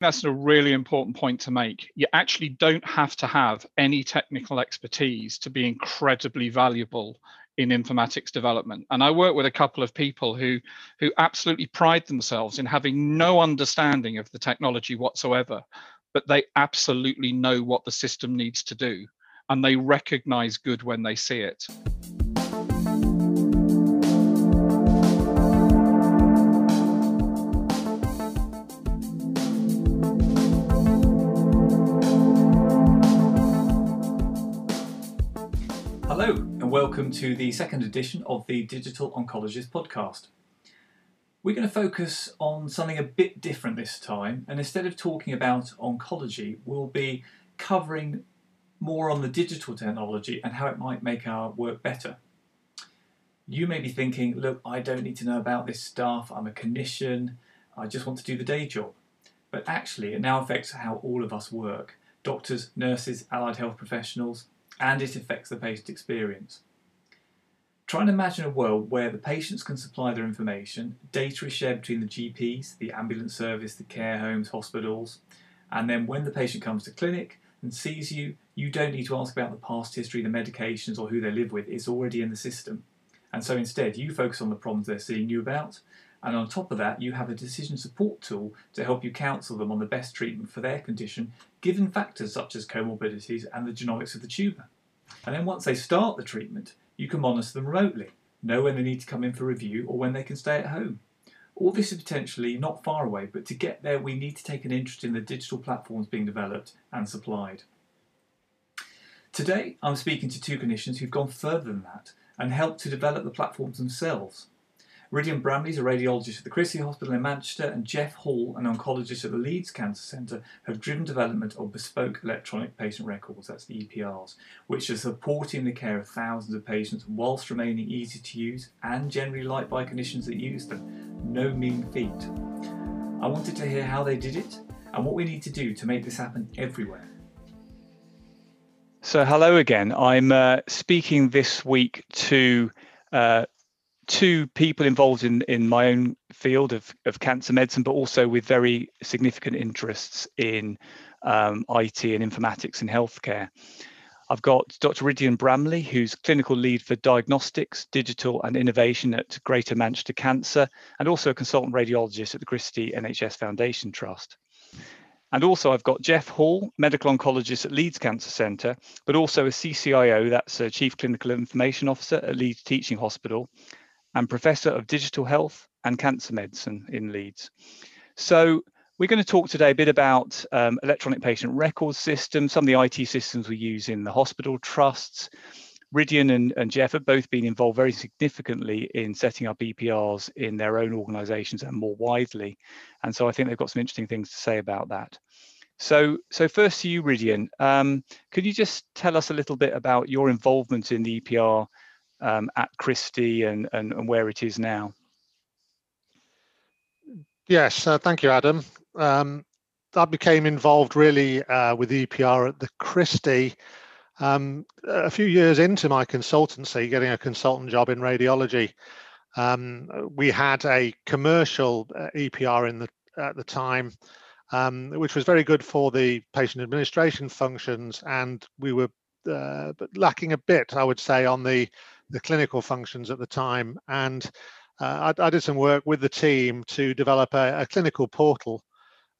that's a really important point to make. You actually don't have to have any technical expertise to be incredibly valuable in informatics development. And I work with a couple of people who who absolutely pride themselves in having no understanding of the technology whatsoever, but they absolutely know what the system needs to do and they recognize good when they see it. Welcome to the second edition of the Digital Oncologist podcast. We're going to focus on something a bit different this time, and instead of talking about oncology, we'll be covering more on the digital technology and how it might make our work better. You may be thinking, look, I don't need to know about this stuff, I'm a clinician, I just want to do the day job. But actually, it now affects how all of us work doctors, nurses, allied health professionals, and it affects the patient experience. Try and imagine a world where the patients can supply their information, data is shared between the GPs, the ambulance service, the care homes, hospitals, and then when the patient comes to clinic and sees you, you don't need to ask about the past history, the medications, or who they live with. It's already in the system. And so instead, you focus on the problems they're seeing you about, and on top of that, you have a decision support tool to help you counsel them on the best treatment for their condition, given factors such as comorbidities and the genomics of the tumour. And then once they start the treatment, you can monitor them remotely, know when they need to come in for review or when they can stay at home. All this is potentially not far away, but to get there, we need to take an interest in the digital platforms being developed and supplied. Today, I'm speaking to two clinicians who've gone further than that and helped to develop the platforms themselves. Rhidian Bramley is a radiologist at the Christie Hospital in Manchester, and Geoff Hall, an oncologist at the Leeds Cancer Centre, have driven development of bespoke electronic patient records, that's the EPRs, which are supporting the care of thousands of patients whilst remaining easy to use and generally liked by clinicians that use them. No mean feat. I wanted to hear how they did it and what we need to do to make this happen everywhere. So, hello again. I'm uh, speaking this week to uh, two people involved in, in my own field of, of cancer medicine, but also with very significant interests in um, IT and informatics in healthcare. I've got Dr. Rhidian Bramley, who's clinical lead for diagnostics, digital and innovation at Greater Manchester Cancer, and also a consultant radiologist at the Christie NHS Foundation Trust. And also I've got Geoff Hall, medical oncologist at Leeds Cancer Centre, but also a CCIO, that's a Chief Clinical Information Officer at Leeds Teaching Hospital, and Professor of Digital Health and Cancer Medicine in Leeds. So we're going to talk today a bit about um, electronic patient record systems, some of the IT systems we use in the hospital trusts. Rhidian and, and Geoff have both been involved very significantly in setting up EPRs in their own organizations and more widely. And so I think they've got some interesting things to say about that. So, so first to you, Rhidian, um, could you just tell us a little bit about your involvement in the EPR um, at Christie and, and, and, where it is now? Yes, uh, thank you, Adam. Um, I became involved really uh, with EPR at the Christie um, a few years into my consultancy, getting a consultant job in radiology. Um, we had a commercial uh, EPR in the at the time, um, which was very good for the patient administration functions, and we were uh, lacking a bit, I would say, on the the clinical functions at the time. And uh, I, I, did some work with the team to develop a, a clinical portal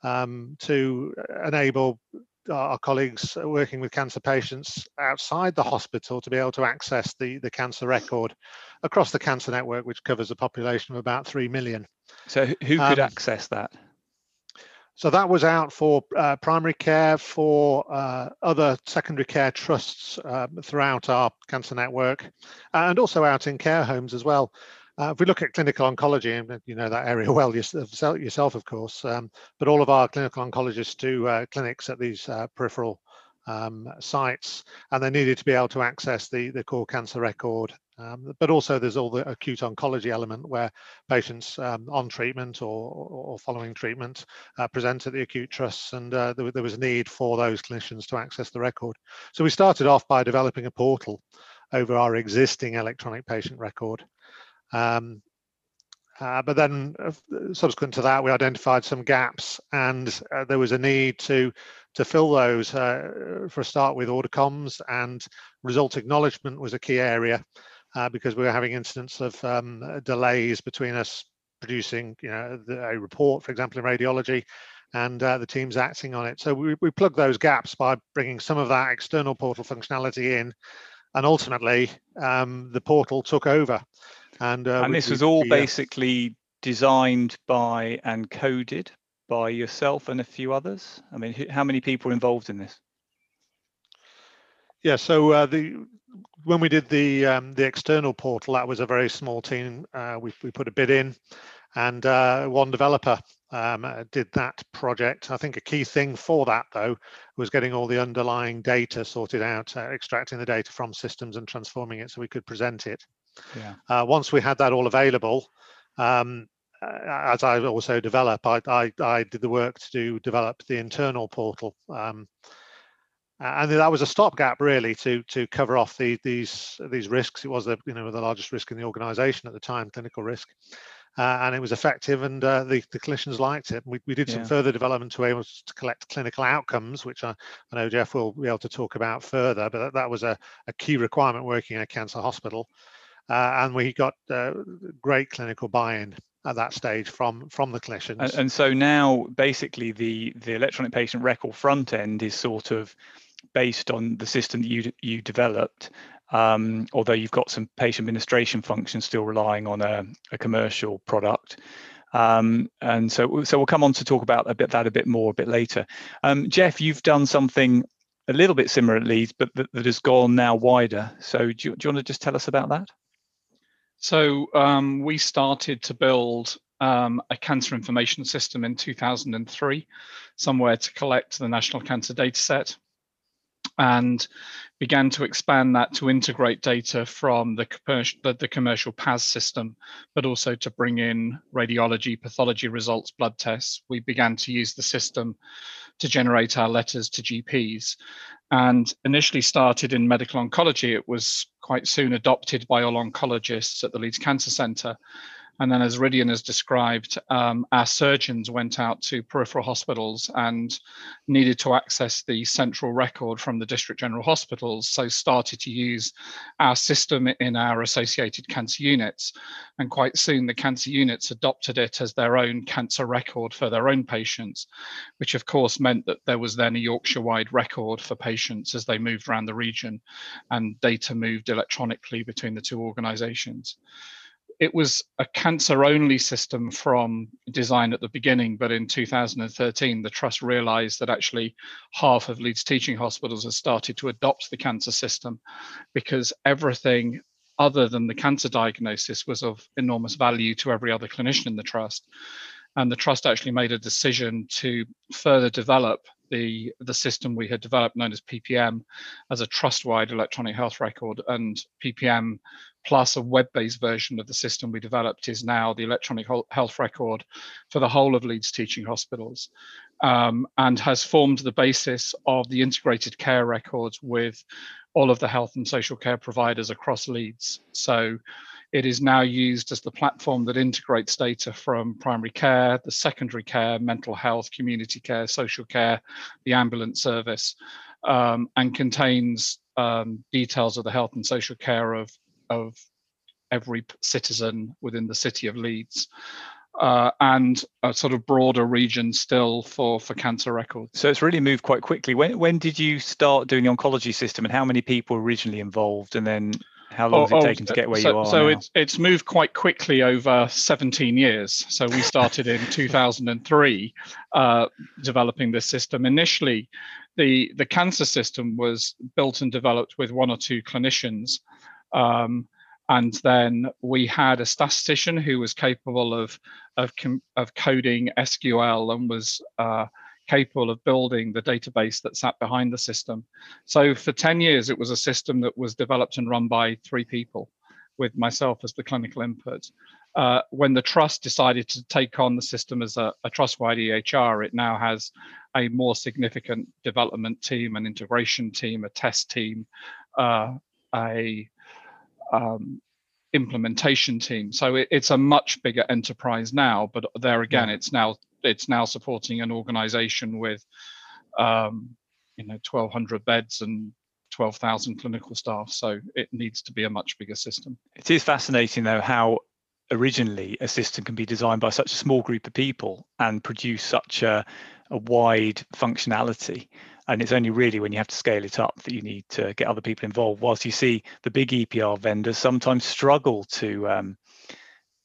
um, to enable our colleagues working with cancer patients outside the hospital to be able to access the, the cancer record across the cancer network, which covers a population of about 3 million. So who could um, access that? So that was out for uh, primary care, for uh, other secondary care trusts uh, throughout our cancer network, and also out in care homes as well. Uh, if we look at clinical oncology, and you know that area well yourself, of course, um, but all of our clinical oncologists do uh, clinics at these uh, peripheral um, sites, and they needed to be able to access the, the core cancer record um, but also there's all the acute oncology element where patients um, on treatment or, or following treatment uh, present at the acute trusts and uh, there, there, was a need for those clinicians to access the record. So we started off by developing a portal over our existing electronic patient record. Um, Uh, but then uh, subsequent to that, we identified some gaps and uh, there was a need to to fill those uh, for a start with order comms and result acknowledgement was a key area uh, because we were having incidents of um, delays between us producing you know, the, a report, for example, in radiology and uh, the teams acting on it. So we, we plug those gaps by bringing some of that external portal functionality in and ultimately um, the portal took over. And, uh, and this was all basically designed by and coded by yourself and a few others? I mean, how many people involved in this? Yeah, so uh, the when we did the um, the external portal, that was a very small team. Uh, we we put a bid in, and uh, one developer um, did that project. I think a key thing for that though was getting all the underlying data sorted out, uh, extracting the data from systems and transforming it so we could present it. Yeah. Uh, once we had that all available, um, uh, as I also develop, I, I, I, did the work to develop the internal portal. Um, and that was a stopgap really to to cover off the, these these risks. It was the you know the largest risk in the organisation at the time, clinical risk, uh, and it was effective, and uh, the the clinicians liked it. We we did some further development to able to collect clinical outcomes, which I, I know Geoff will be able to talk about further. But that, that was a, a key requirement working in a cancer hospital, uh, and we got uh, great clinical buy-in at that stage from from the clinicians. And, and, so now basically the the electronic patient record front end is sort of based on the system that you you developed. Um, although you've got some patient administration functions still relying on a, a commercial product. Um, and so, so we'll come on to talk about a bit that a bit more a bit later. Um, Geoff, you've done something a little bit similar at Leeds, but that, that has gone now wider. So do you, do you want to just tell us about that? So um, we started to build um, a cancer information system in 2003, somewhere to collect the national cancer data set and began to expand that to integrate data from the commercial, the, the commercial PAS system, but also to bring in radiology, pathology results, blood tests. We began to use the system to generate our letters to GPs and initially started in medical oncology. It was quite soon adopted by all oncologists at the Leeds Cancer Centre and then, as Rhidian has described, um, our surgeons went out to peripheral hospitals and needed to access the central record from the district general hospitals. So, started to use our system in our associated cancer units. And quite soon, the cancer units adopted it as their own cancer record for their own patients, which of course meant that there was then a Yorkshire wide record for patients as they moved around the region and data moved electronically between the two organizations it was a cancer only system from design at the beginning, but in 2013, the trust realized that actually half of Leeds teaching hospitals have started to adopt the cancer system because everything other than the cancer diagnosis was of enormous value to every other clinician in the trust. And the trust actually made a decision to further develop the, the system we had developed known as PPM as a trust-wide electronic health record and PPM plus a web-based version of the system we developed is now the electronic health record for the whole of Leeds teaching hospitals um, and has formed the basis of the integrated care records with all of the health and social care providers across Leeds. So it is now used as the platform that integrates data from primary care, the secondary care, mental health, community care, social care, the ambulance service, um, and contains um, details of the health and social care of of every citizen within the city of Leeds. Uh, and a sort of broader region still for for cancer records. So it's really moved quite quickly. When when did you start doing the oncology system, and how many people were originally involved, and then how long oh, has it oh, taken to get where so, you are? So now? it's it's moved quite quickly over 17 years. So we started in 2003 uh, developing this system. Initially, the the cancer system was built and developed with one or two clinicians. Um, and then we had a statistician who was capable of of, of coding SQL and was uh, capable of building the database that sat behind the system. So for 10 years, it was a system that was developed and run by three people, with myself as the clinical input. Uh, when the trust decided to take on the system as a, a trust-wide EHR, it now has a more significant development team, an integration team, a test team, uh, a um, implementation team. So it, it's a much bigger enterprise now, but there again, yeah. it's now it's now supporting an organization with um, you know 1200 beds and 12,000 clinical staff. So it needs to be a much bigger system. It is fascinating though how originally a system can be designed by such a small group of people and produce such a, a wide functionality and it's only really when you have to scale it up that you need to get other people involved whilst you see the big epr vendors sometimes struggle to um,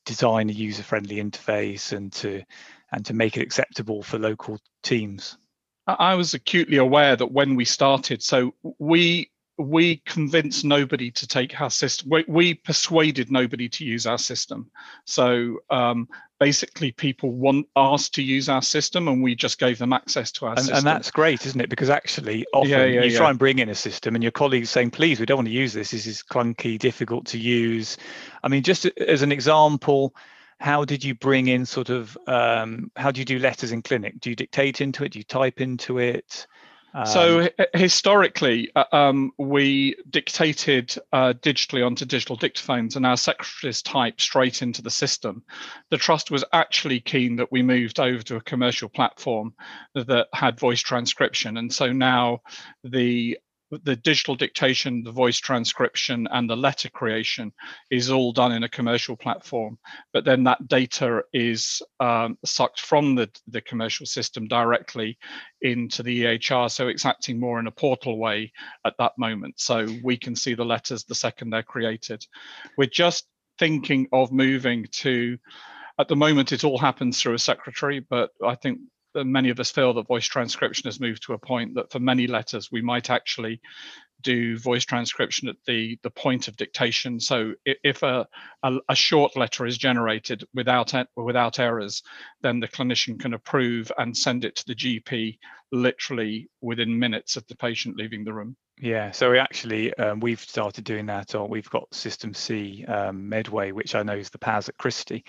design a user-friendly interface and to and to make it acceptable for local teams i was acutely aware that when we started so we we convinced nobody to take our system. We, we persuaded nobody to use our system. So um, basically, people want asked to use our system, and we just gave them access to our and, system. And that's great, isn't it? Because actually, often yeah, yeah, you yeah. try and bring in a system, and your colleagues saying, "Please, we don't want to use this. This is clunky, difficult to use." I mean, just as an example. How did you bring in sort of um, how do you do letters in clinic? Do you dictate into it? Do you type into it? So um, historically, uh, um, we dictated uh, digitally onto digital dictaphones, and our secretaries typed straight into the system. The trust was actually keen that we moved over to a commercial platform that had voice transcription, and so now the the digital dictation, the voice transcription, and the letter creation is all done in a commercial platform. But then that data is um, sucked from the, the commercial system directly into the EHR. So it's acting more in a portal way at that moment. So we can see the letters the second they're created. We're just thinking of moving to at the moment it all happens through a secretary but i think many of us feel that voice transcription has moved to a point that for many letters we might actually do voice transcription at the the point of dictation. So if a a, a short letter is generated without without errors, then the clinician can approve and send it to the GP literally within minutes of the patient leaving the room. Yeah, so we actually um, we've started doing that, or we've got System C um, Medway, which I know is the PAS at Christie,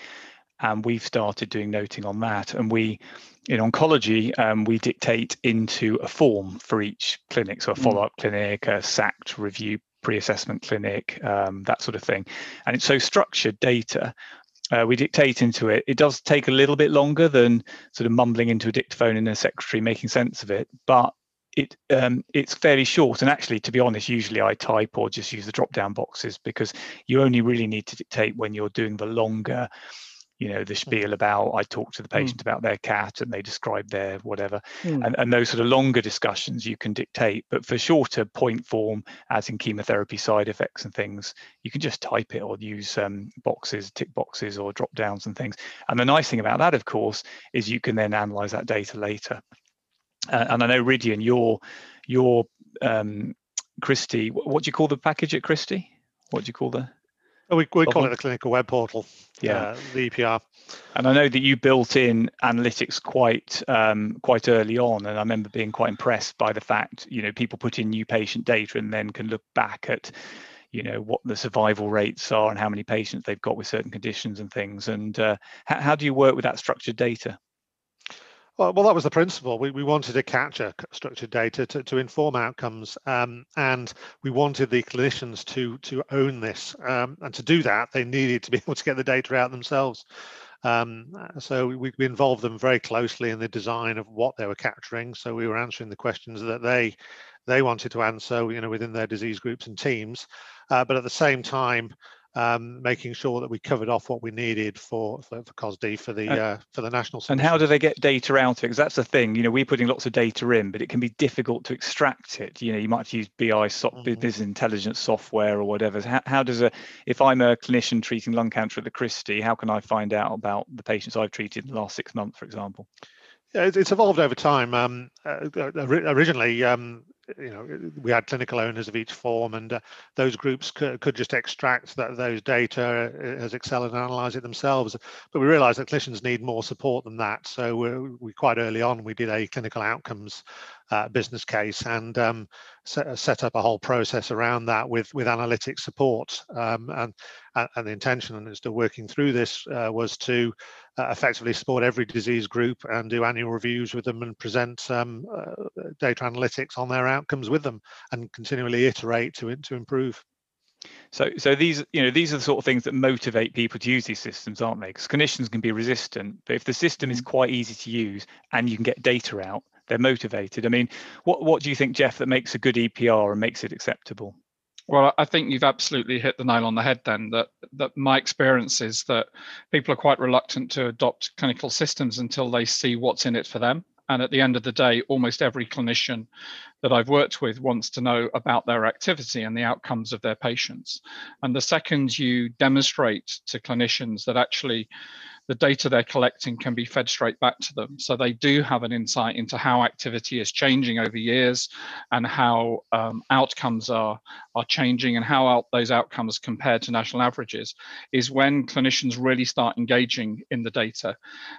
and we've started doing noting on that. And we, in oncology, um, we dictate into a form for each clinic, so a mm. follow-up mm. clinic, a SACT review pre-assessment clinic, um, that sort of thing. And it's so structured data. Uh, we dictate into it. It does take a little bit longer than sort of mumbling into a dictaphone in a secretary making sense of it, but it um, it's fairly short. And actually, to be honest, usually I type or just use the drop down boxes because you only really need to dictate when you're doing the longer you know the mm. spiel about i talk to the mm. patient mm. about their cat and they describe their whatever mm. and, and those sort of longer discussions you can dictate but for shorter point form as in chemotherapy side effects and things you can just type it or use um, boxes tick boxes or drop downs and things and the nice thing about that of course is you can then analyze that data later uh, and i know Rhidian your your um, christie what do you call the package at christie what do you call the we, we call it the clinical web portal. Yeah, uh, the EPR. And I know that you built in analytics quite um, quite early on, and I remember being quite impressed by the fact you know people put in new patient data and then can look back at you know what the survival rates are and how many patients they've got with certain conditions and things. And uh, how, how do you work with that structured data? Well, well, that was the principle. We, we wanted to capture structured data to, to inform outcomes, um, and we wanted the clinicians to to own this. Um, and to do that, they needed to be able to get the data out themselves. Um, so we, we involved them very closely in the design of what they were capturing. So we were answering the questions that they they wanted to answer, you know, within their disease groups and teams. Uh, but at the same time, um, making sure that we covered off what we needed for for, for COSD for the uh, for the national. And how do they get data out of it? Because that's the thing. You know, we're putting lots of data in, but it can be difficult to extract it. You know, you might have to use BI, so- mm-hmm. business intelligence software or whatever. How, how does a if I'm a clinician treating lung cancer at the Christie, how can I find out about the patients I've treated in the last six months, for example? Yeah, it's evolved over time. Um, uh, originally, um, you know, we had clinical owners of each form, and uh, those groups could, could just extract that, those data uh, as Excel and analyze it themselves. But we realized that clinicians need more support than that. So we, we quite early on we did a clinical outcomes uh, business case and um, set, set, up a whole process around that with with analytics support. Um, and, and the intention, and still working through this, uh, was to uh, effectively support every disease group and do annual reviews with them and present um, uh, data analytics on their outcomes with them and continually iterate to to improve. So, so these, you know, these are the sort of things that motivate people to use these systems, aren't they? Because clinicians can be resistant, but if the system is mm. quite easy to use and you can get data out, they're motivated. I mean, what what do you think, Geoff, that makes a good EPR and makes it acceptable? Well, I think you've absolutely hit the nail on the head. Then that that my experience is that people are quite reluctant to adopt clinical systems until they see what's in it for them. And at the end of the day, almost every clinician that I've worked with wants to know about their activity and the outcomes of their patients. And the second you demonstrate to clinicians that actually the data they're collecting can be fed straight back to them. So they do have an insight into how activity is changing over years and how um, outcomes are, are changing and how out those outcomes compared to national averages is when clinicians really start engaging in the data.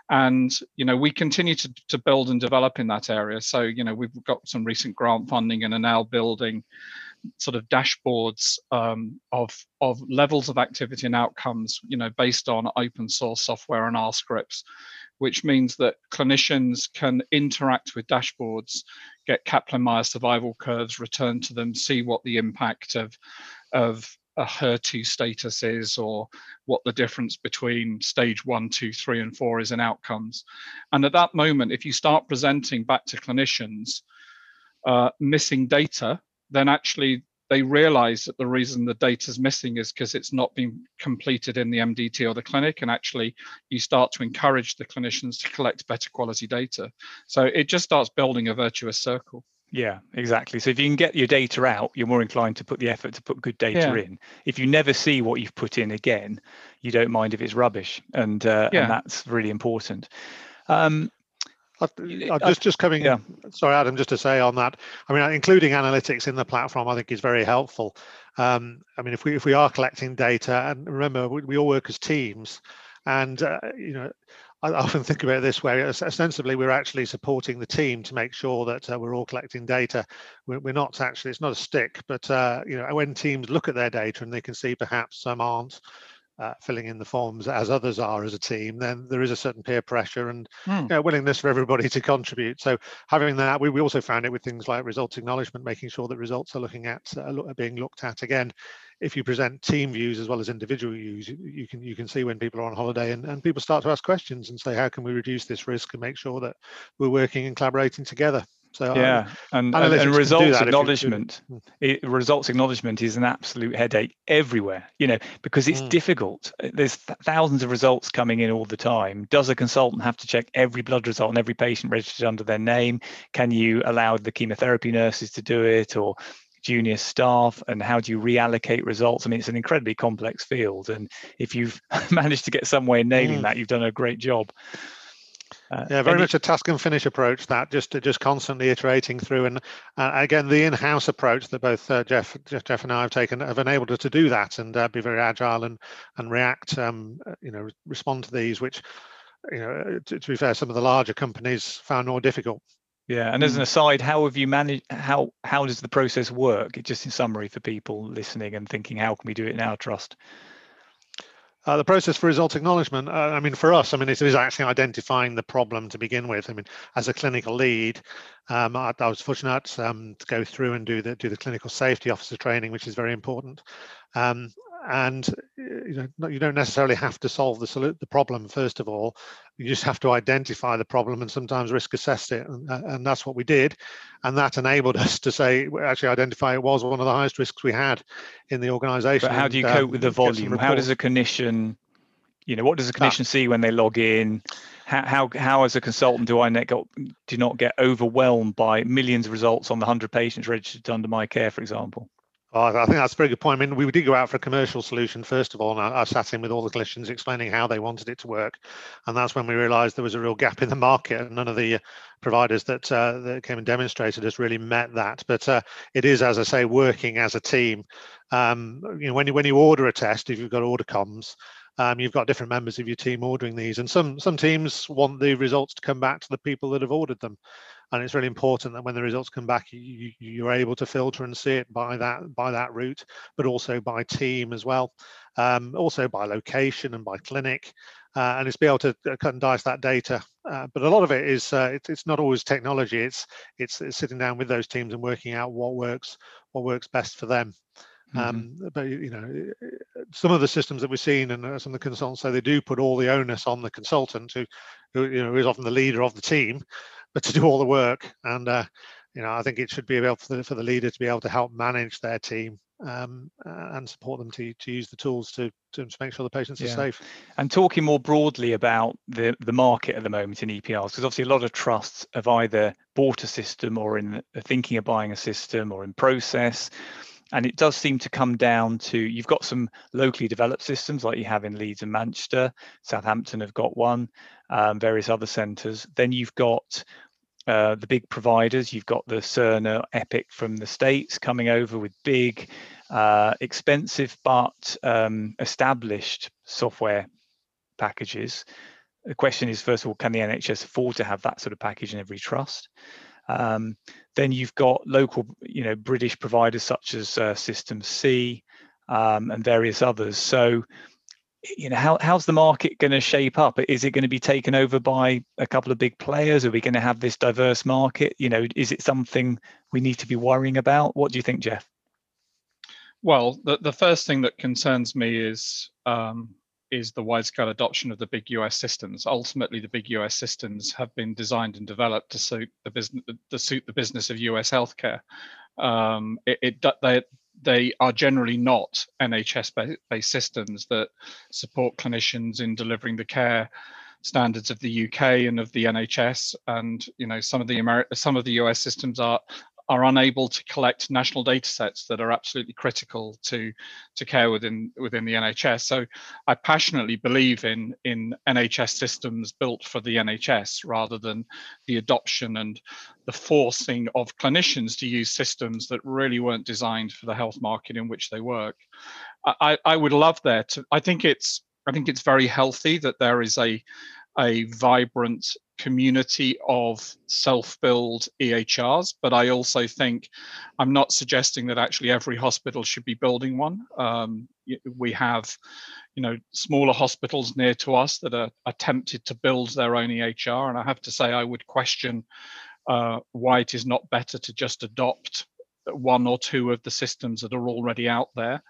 And, you know, we continue to, to build and develop in that area. So, you know, we've got some recent grant funding and are now building sort of dashboards um, of of levels of activity and outcomes, you know, based on open source software and R scripts, which means that clinicians can interact with dashboards, get Kaplan-Meier survival curves returned to them, see what the impact of of a HER2 status is or what the difference between stage one, two, three, and four is in outcomes. And at that moment, if you start presenting back to clinicians uh, missing data, then actually they realize that the reason the data is missing is because it's not been completed in the MDT or the clinic. And actually, you start to encourage the clinicians to collect better quality data. So it just starts building a virtuous circle. Yeah, exactly. So if you can get your data out, you're more inclined to put the effort to put good data yeah. in. If you never see what you've put in again, you don't mind if it's rubbish, and uh, yeah. and that's really important. Um, I, I just just coming. Yeah. Sorry, Adam. Just to say on that, I mean, including analytics in the platform, I think is very helpful. Um, I mean, if we if we are collecting data, and remember, we, we all work as teams, and uh, you know, I often think about it this way: ostensibly, we're actually supporting the team to make sure that uh, we're all collecting data. We're, we're, not actually; it's not a stick, but uh, you know, when teams look at their data and they can see perhaps some aren't uh, filling in the forms as others are as a team, then there is a certain peer pressure and mm. you know, willingness for everybody to contribute. So having that, we, we also found it with things like results acknowledgement, making sure that results are looking at uh, look, being looked at again. If you present team views as well as individual views, you, you can you can see when people are on holiday and, and people start to ask questions and say, how can we reduce this risk and make sure that we're working and collaborating together. So yeah, and, and, and results acknowledgement, it, results acknowledgement is an absolute headache everywhere. You know, because it's mm. difficult. There's th- thousands of results coming in all the time. Does a consultant have to check every blood result and every patient registered under their name? Can you allow the chemotherapy nurses to do it, or junior staff and how do you reallocate results i mean it's an incredibly complex field and if you've managed to get somewhere in nailing mm. that you've done a great job uh, yeah, very much a task and finish approach. That just just constantly iterating through, and uh, again, the in-house approach that both uh, Geoff, Geoff and I have taken have enabled us to do that and uh, be very agile and and react. Um, uh, you know, respond to these, which you know, to, to, be fair, some of the larger companies found more difficult. Yeah, and as an mm. aside, how have you managed? How how does the process work? Just in summary for people listening and thinking, how can we do it in our trust? Uh, the process for result acknowledgement, uh, I mean, for us, I mean, it is actually identifying the problem to begin with. I mean, as a clinical lead, um, I, I, was fortunate um, to go through and do the do the clinical safety officer training, which is very important. Um, and you know you don't necessarily have to solve the the problem first of all. You just have to identify the problem and sometimes risk assess it and, uh, and that's what we did. And that enabled us to say actually identify it was one of the highest risks we had in the organization but how do you cope with the volume? How does a clinician you know what does a clinician see when they log in? How, how, how as a consultant do I not get, do not get overwhelmed by millions of results on the 100 patients registered under my care, for example? Oh, I think that's a very good point. I mean, we did go out for a commercial solution first of all, and I, I, sat in with all the clinicians explaining how they wanted it to work, and that's when we realised there was a real gap in the market, and none of the uh, providers that uh, that came and demonstrated us really met that. But uh, it is, as I say, working as a team. Um, you know, when you when you order a test, if you've got order comms, um, you've got different members of your team ordering these, and some some teams want the results to come back to the people that have ordered them and it's really important that when the results come back you, you're able to filter and see it by that by that route but also by team as well um, also by location and by clinic uh, and it's be able to uh, cut and dice that data. Uh, but a lot of it is uh, it, it's not always technology. It's, it's, it's sitting down with those teams and working out what works what works best for them. Um, mm-hmm. But you know, some of the systems that we've seen and some of the consultants say they do put all the onus on the consultant, who, who you know is often the leader of the team, but to do all the work. And uh, you know, I think it should be able for the, for the leader to be able to help manage their team um, and support them to, to use the tools to, to make sure the patients yeah. are safe. And talking more broadly about the, the market at the moment in EPRs, because obviously a lot of trusts have either bought a system or in thinking of buying a system or in process. And it does seem to come down to you've got some locally developed systems like you have in Leeds and Manchester. Southampton have got one, um, various other centres. Then you've got uh, the big providers. You've got the Cerner Epic from the States coming over with big, uh, expensive, but um, established software packages. The question is, first of all, can the NHS afford to have that sort of package in every trust? Um, then you've got local, you know, British providers such as uh, System C um, and various others. So you know how, how's the market going to shape up? Is it going to be taken over by a couple of big players? Are we going to have this diverse market? You know is it something we need to be worrying about? What do you think geoff? Well the, the first thing that concerns me is um, is the wide-scale adoption of the big us systems ultimately the big us systems have been designed and developed to suit the business to suit the business of us healthcare um, it, it they they are generally not NHS based systems that support clinicians in delivering the care standards of the UK and of the NHS. And you know, some of the Ameri- some of the US systems are are unable to collect national data sets that are absolutely critical to to care within within the NHS. So I passionately believe in in NHS systems built for the NHS rather than the adoption and the forcing of clinicians to use systems that really weren't designed for the health market in which they work. I, I would love there to I think it's I think it's very healthy that there is a a vibrant community of self-build EHRs, but I also think I'm not suggesting that actually every hospital should be building one. Um, we have, you know, smaller hospitals near to us that are attempted to build their own EHR, and I have to say I would question uh, why it is not better to just adopt one or two of the systems that are already out there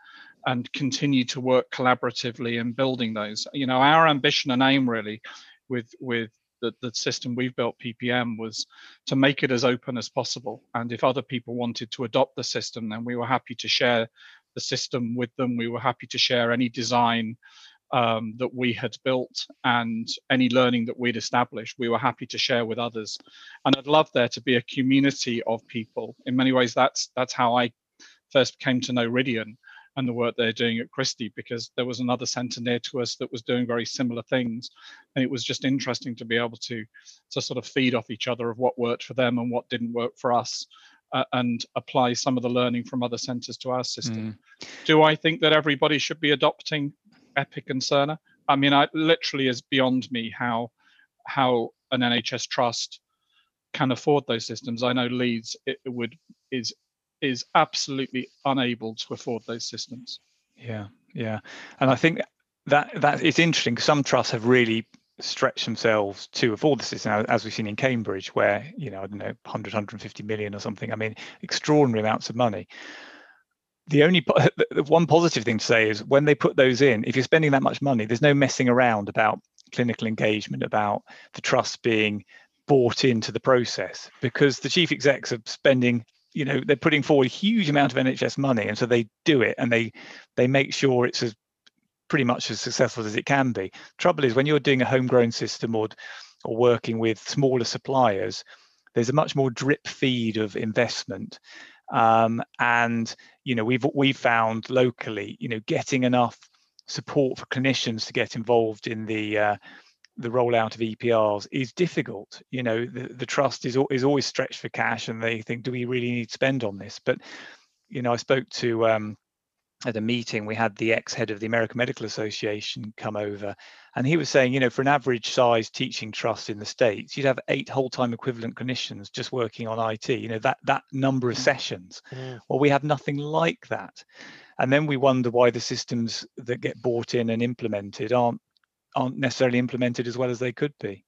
and continue to work collaboratively in building those. You know, our ambition and aim really with with the, the system we've built ppm was to make it as open as possible. And if other people wanted to adopt the system then we were happy to share the system with them. We were happy to share any design um, that we had built and any learning that we'd established. We were happy to share with others. And i'd love there to be a community of people. In many ways that's that's how i first came to know rhidian and the work they're doing at Christie because there was another centre near to us that was doing very similar things. And it was just interesting to be able to, to sort of feed off each other of what worked for them and what didn't work for us. Uh, and apply some of the learning from other centres to our system. Mm. Do I think that everybody should be adopting Epic and Cerner? I mean, I literally is beyond me how how an NHS trust can afford those systems. I know Leeds it would is is absolutely unable to afford those systems. Yeah, yeah, and I think that that is interesting some trusts have really stretched themselves to afford the system, as we've seen in Cambridge, where you know I don't know 100, 150 million or something. I mean, extraordinary amounts of money. The only the one positive thing to say is when they put those in, if you're spending that much money, there's no messing around about clinical engagement, about the trust being bought into the process because the chief execs are spending you know they're putting forward a huge amount of NHS money, and so they do it and they they make sure it's as pretty much as successful as it can be. Trouble is when you're doing a homegrown system or or working with smaller suppliers, there's a much more drip feed of investment. Um, and you know we've we've found locally, you know, getting enough support for clinicians to get involved in the uh, the rollout of EPRs is difficult. You know, the, the trust is is always stretched for cash, and they think, do we really need to spend on this? But you know, I spoke to um, at a meeting we had the ex-head of the American Medical Association come over, and he was saying, you know, for an average size teaching trust in the states, you'd have eight whole-time equivalent clinicians just working on IT. You know, that that number of mm. sessions. Mm. Well, we have nothing like that. And then we wonder why the systems that get bought in and implemented aren't aren't necessarily implemented as well as they could be.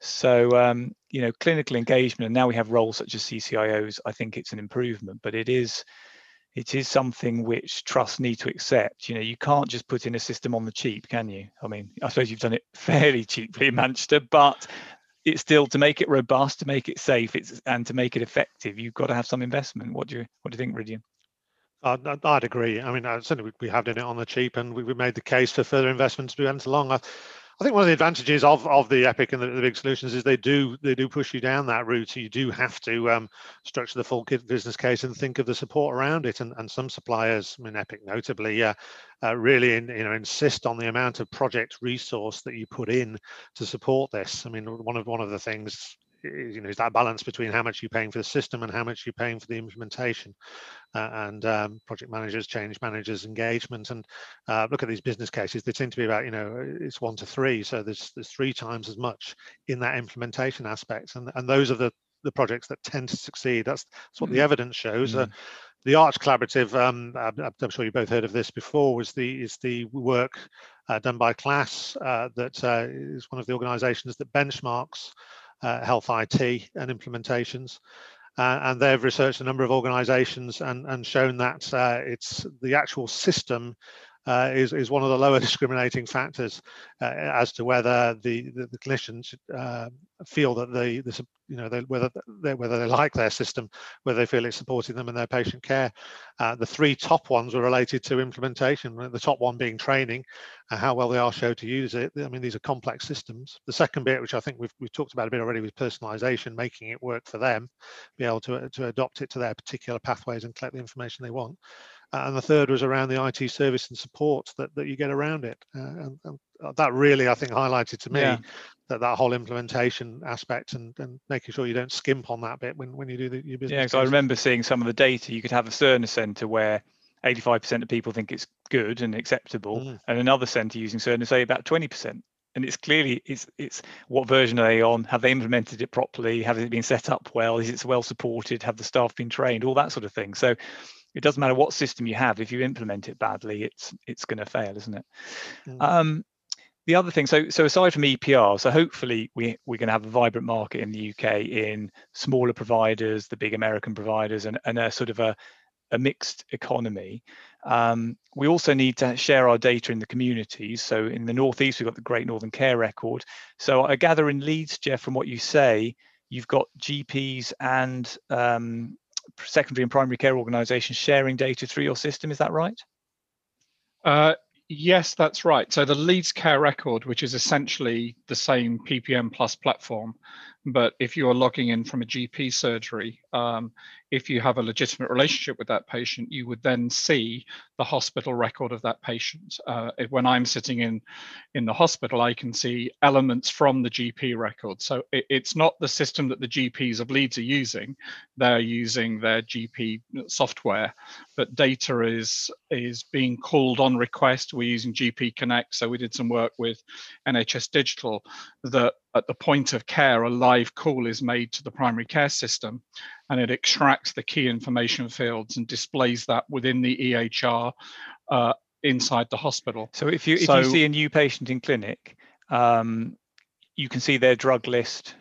So, um, you know, clinical engagement, and now we have roles such as CCIOs. I think it's an improvement, but it is it is something which trusts need to accept. You know, you can't just put in a system on the cheap, can you? I mean, I suppose you've done it fairly cheaply in Manchester, but it's still to make it robust, to make it safe, it's and to make it effective. You've got to have some investment. What do you what do you think, Rhidian? I'd, I'd agree. I mean, certainly we have done it on the cheap, and we, we made the case for further investment to be went along. I, I think one of the advantages of, of the Epic and the, the, big solutions is they do they do push you down that route. So You do have to um, structure the full business case and think of the support around it. And, and some suppliers, I mean Epic notably, uh, uh, really in, you know insist on the amount of project resource that you put in to support this. I mean one of one of the things you know is that balance between how much you're paying for the system and how much you're paying for the implementation. Uh, and um, project managers change managers engagement. And uh, look at these business cases. They seem to be about you know it's one to three. So there's there's three times as much in that implementation aspect. And and those are the the projects that tend to succeed. That's that's what mm. the evidence shows. Mm. uh, the Arch Collaborative, um, I'm sure you both heard of this before, was the is the work uh, done by KLAS uh, that uh, is one of the organisations that benchmarks health IT and implementations. Uh, and they've researched a number of organizations and, and shown that uh, it's the actual system uh, is, is one of the lower discriminating factors uh, as to whether the, the, the clinicians uh, feel that the, the you know they, whether they whether they like their system, whether they feel it's supporting them in their patient care. Uh, the three top ones were related to implementation. The top one being training, uh, how well they are showed to use it. I mean these are complex systems. The second bit, which I think we've we've talked about a bit already, was personalisation, making it work for them, be able to to adopt it to their particular pathways and collect the information they want. Uh, and the third was around the IT service and support that, that you get around it. Uh, and, and, uh, that really, I think, highlighted to me yeah. that that whole implementation aspect and, and making sure you don't skimp on that bit when, when you do the, your business. Yeah, because I remember seeing some of the data. You could have a Cerner center where 85% of people think it's good and acceptable, mm. and another center using Cerner say about 20% and it's clearly it's it's what version are they on have they implemented it properly have it been set up well is it well supported have the staff been trained all that sort of thing so it doesn't matter what system you have if you implement it badly it's it's going to fail isn't it? Mm. um, the other thing so so aside from epr so hopefully we we're going to have a vibrant market in the uk in smaller providers the big american providers and, and a sort of a, a mixed economy. Um, we also need to share our data in the communities. So in the northeast we've got the great northern care record. So i gather in leeds geoff from what you say you've got gps and um, secondary and primary care organisations sharing data through your system. Is that right? Uh, yes, that's right. So the Leeds Care Record, which is essentially the same PPM Plus platform, but if you're logging in from a GP surgery, um, if you have a legitimate relationship with that patient, you would then see the hospital record of that patient. Uh, when I'm sitting in in the hospital, I can see elements from the GP record. So it, it's not the system that the GPs of Leeds are using; they're using their GP software, but data is is being called on request. We're using GP Connect, so we did some work with NHS Digital that at the point of care, a live call is made to the primary care system and it extracts the key information fields and displays that within the EHR uh, inside the hospital. So if you if so, you see a new patient in clinic, um, you can see their drug list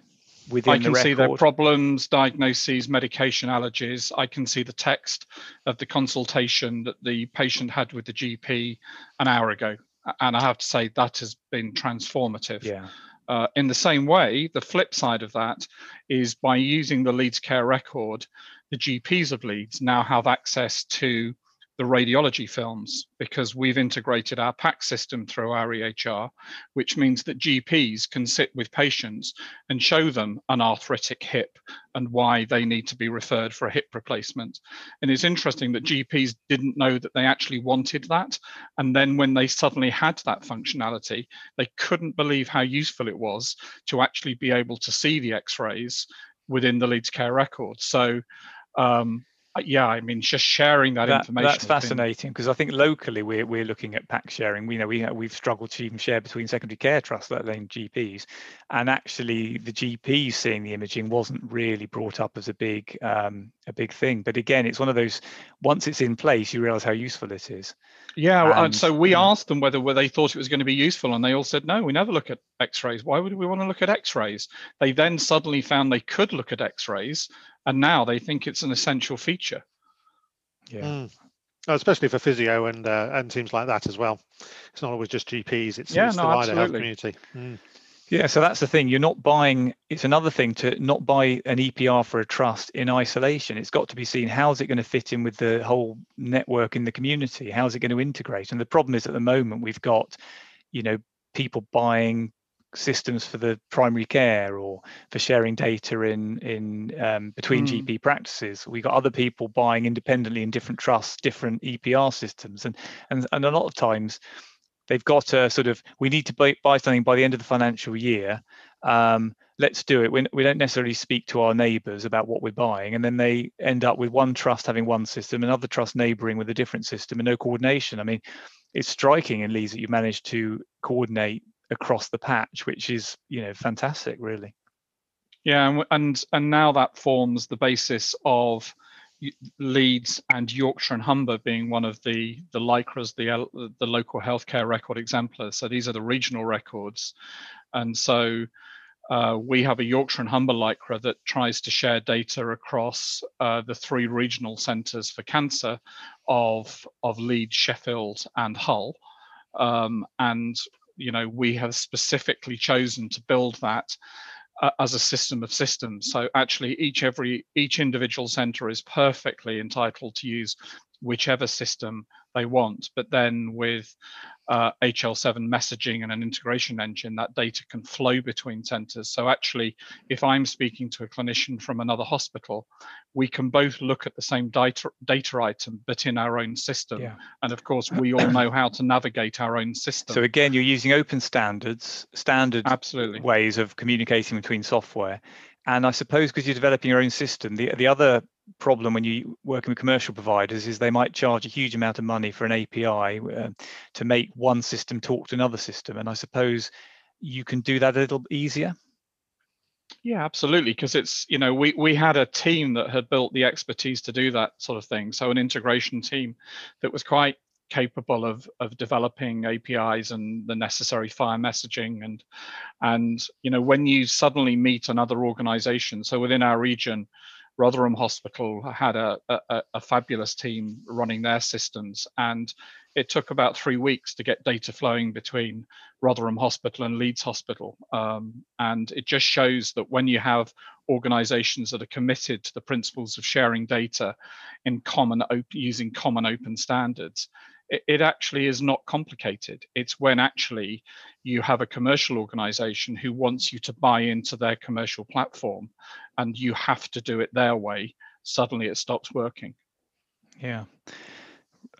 within I can the see their problems, diagnoses, medication allergies. I can see the text of the consultation that the patient had with the GP an hour ago. And I have to say that has been transformative. Yeah. Uh, in the same way, the flip side of that is by using the Leeds Care record, the GPs of Leeds now have access to the radiology films because we've integrated our PACS system through our EHR, which means that GPs can sit with patients and show them an arthritic hip and why they need to be referred for a hip replacement. And it's interesting that GPs didn't know that they actually wanted that. And then when they suddenly had that functionality, they couldn't believe how useful it was to actually be able to see the x rays within the Leeds Care record. So um, yeah, I mean, just sharing that, that information. That's fascinating because. I think locally we're we're looking at PACS sharing. We know we we've struggled to even share between secondary care trusts, let alone GPs, and actually the GPs seeing the imaging wasn't really brought up as a big um, a big thing. But again, it's one of those once it's in place, you realise how useful it is. Yeah, and, so we asked them whether, whether they thought it was going to be useful, and they all said no. We never look at X-rays. Why would we want to look at X-rays? They then suddenly found they could look at X-rays, and now they think it's an essential feature. Yeah. Mm. Especially for physio and uh, and teams like that as well. It's not always just GPs. It's, Yeah, it's no, the wider health absolutely. community. Mm. Yeah, so that's the thing. You're not buying, it's another thing to not buy an EPR for a trust in isolation. It's got to be seen how's it going to fit in with the whole network in the community? How's it going to integrate? And the problem is at the moment we've got, you know, people buying systems for the primary care or for sharing data in in um, between Mm. GP practices. We've got other people buying independently in different trusts, different EPR systems, and and and a lot of times they've got a sort of we need to buy, buy something by the end of the financial year um, let's do it we, we don't necessarily speak to our neighbours about what we're buying and then they end up with one trust having one system another trust neighbouring with a different system and no coordination i mean it's striking in leeds that you managed to coordinate across the patch which is you know fantastic really. Yeah, and and now that forms the basis of Leeds and Yorkshire and Humber being one of the the LHCREs, the the local healthcare record exemplars. So these are the regional records, and so uh, we have a Yorkshire and Humber LHCRE that tries to share data across uh, the three regional centres for cancer of of Leeds, Sheffield, and Hull, um, and you know we have specifically chosen to build that uh, as a system of systems. So actually, each every each individual center is perfectly entitled to use whichever system they want. But then with uh, HL7 messaging and an integration engine, that data can flow between centers. So actually, if I'm speaking to a clinician from another hospital, we can both look at the same data data item, but in our own system. Yeah. And of course, we all know how to navigate our own system. so again you're using open standards standard Absolutely. ways of communicating between software. And I suppose because you're developing your own system, the, the other problem when you're working with commercial providers is they might charge a huge amount of money for an API uh, to make one system talk to another system. And I suppose you can do that a little easier. Yeah, absolutely. Because it's, you know, we, we had a team that had built the expertise to do that sort of thing. So an integration team that was quite capable of of developing APIs and the necessary FHIR messaging and and you know when you suddenly meet another organization so within our region Rotherham Hospital had a, a, a fabulous team running their systems and it took about three weeks to get data flowing between Rotherham Hospital and Leeds Hospital. Um, and it just shows that when you have organizations that are committed to the principles of sharing data in common op- using common open standards, it, actually is not complicated. It's when actually you have a commercial organization who wants you to buy into their commercial platform and you have to do it their way, suddenly it stops working. Yeah.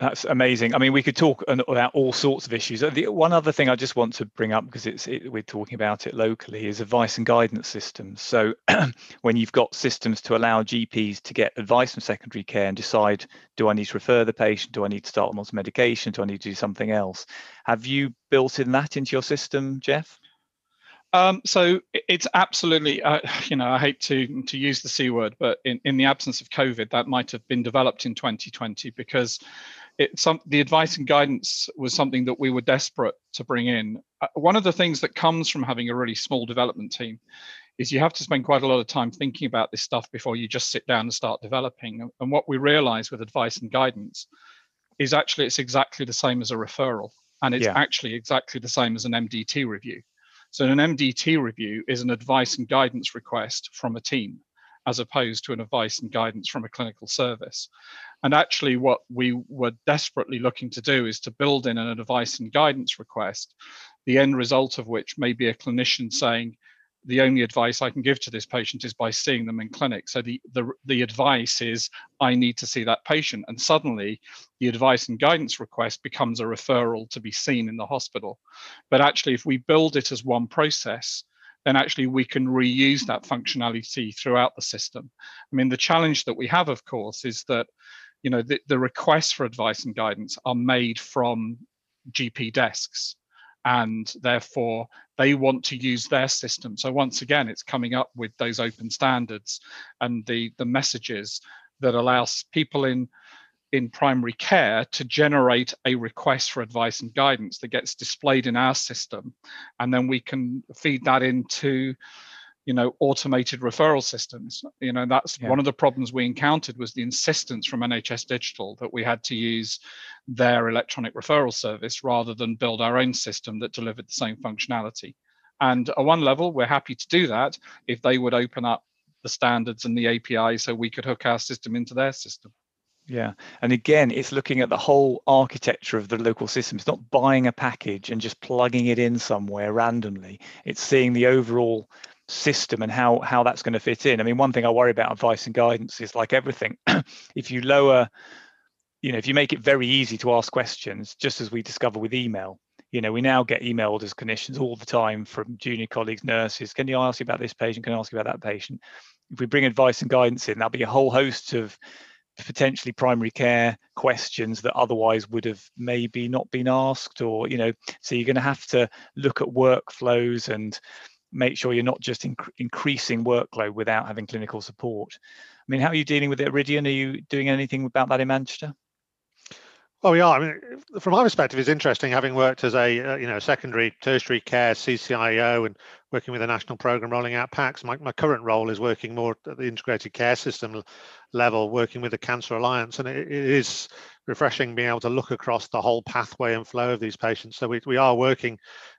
That's amazing. I mean, we could talk about all sorts of issues. The one other thing I just want to bring up because it's it, we're talking about it locally is advice and guidance systems. So when you've got systems to allow GPs to get advice from secondary care and decide, do I need to refer the patient? Do I need to start them on some medication? Do I need to do something else? Have you built in that into your system, Geoff? Um, so it's absolutely, uh, you know, I hate to to use the c word, but in, in the absence of COVID, that might have been developed in 2020 because it some the advice and guidance was something that we were desperate to bring in. Uh, one of the things that comes from having a really small development team is you have to spend quite a lot of time thinking about this stuff before you just sit down and start developing. And- what we realize with advice and guidance is actually it's exactly the same as a referral, and it's Yeah. actually exactly the same as an MDT review. So an MDT review is an advice and guidance request from a team, as opposed to an advice and guidance from a clinical service. And actually, what we were desperately looking to do is to build in an advice and guidance request, the end result of which may be a clinician saying, the only advice I can give to this patient is by seeing them in clinic. So the, the, the advice is, I need to see that patient. And suddenly the advice and guidance request becomes a referral to be seen in the hospital. But actually, if we build it as one process, then actually we can reuse that functionality throughout the system. I mean, the challenge that we have, of course, is that you know the, the requests for advice and guidance are made from GP desks, and therefore they want to use their system. So once again, it's coming up with those open standards and the the messages that allows people in in primary care to generate a request for advice and guidance that gets displayed in our system and then we can feed that into you know automated referral systems you know that's yeah. one of the problems we encountered was the insistence from nhs digital that we had to use their electronic referral service rather than build our own system that delivered the same functionality and at one level we're happy to do that if they would open up the standards and the api so we could hook our system into their system yeah. And again, it's looking at the whole architecture of the local system. It's not buying a package and just plugging it in somewhere randomly. It's seeing the overall system and how how that's going to fit in. I mean, one thing I worry about advice and guidance is like everything, if you lower, you know, if you make it very easy to ask questions, just as we discover with email, you know, we now get emailed as clinicians all the time from junior colleagues, nurses. Can you ask you about this patient? Can I ask you about that patient? If we bring advice and guidance in, there'll be a whole host of potentially primary care questions that otherwise would have maybe not been asked or you know so you're going to have to look at workflows and make sure you're not just inc- increasing workload without having clinical support. I mean how are you dealing with it Rhidian are you doing anything about that in manchester well, we are. I mean, from my perspective, it's interesting having worked as a uh, you know secondary, tertiary care CCIO and working with a national program rolling out PACS. My, my current role is working more at the integrated care system level, working with the Cancer Alliance, and it, it is refreshing being able to look across the whole pathway and flow of these patients. So we, we are working,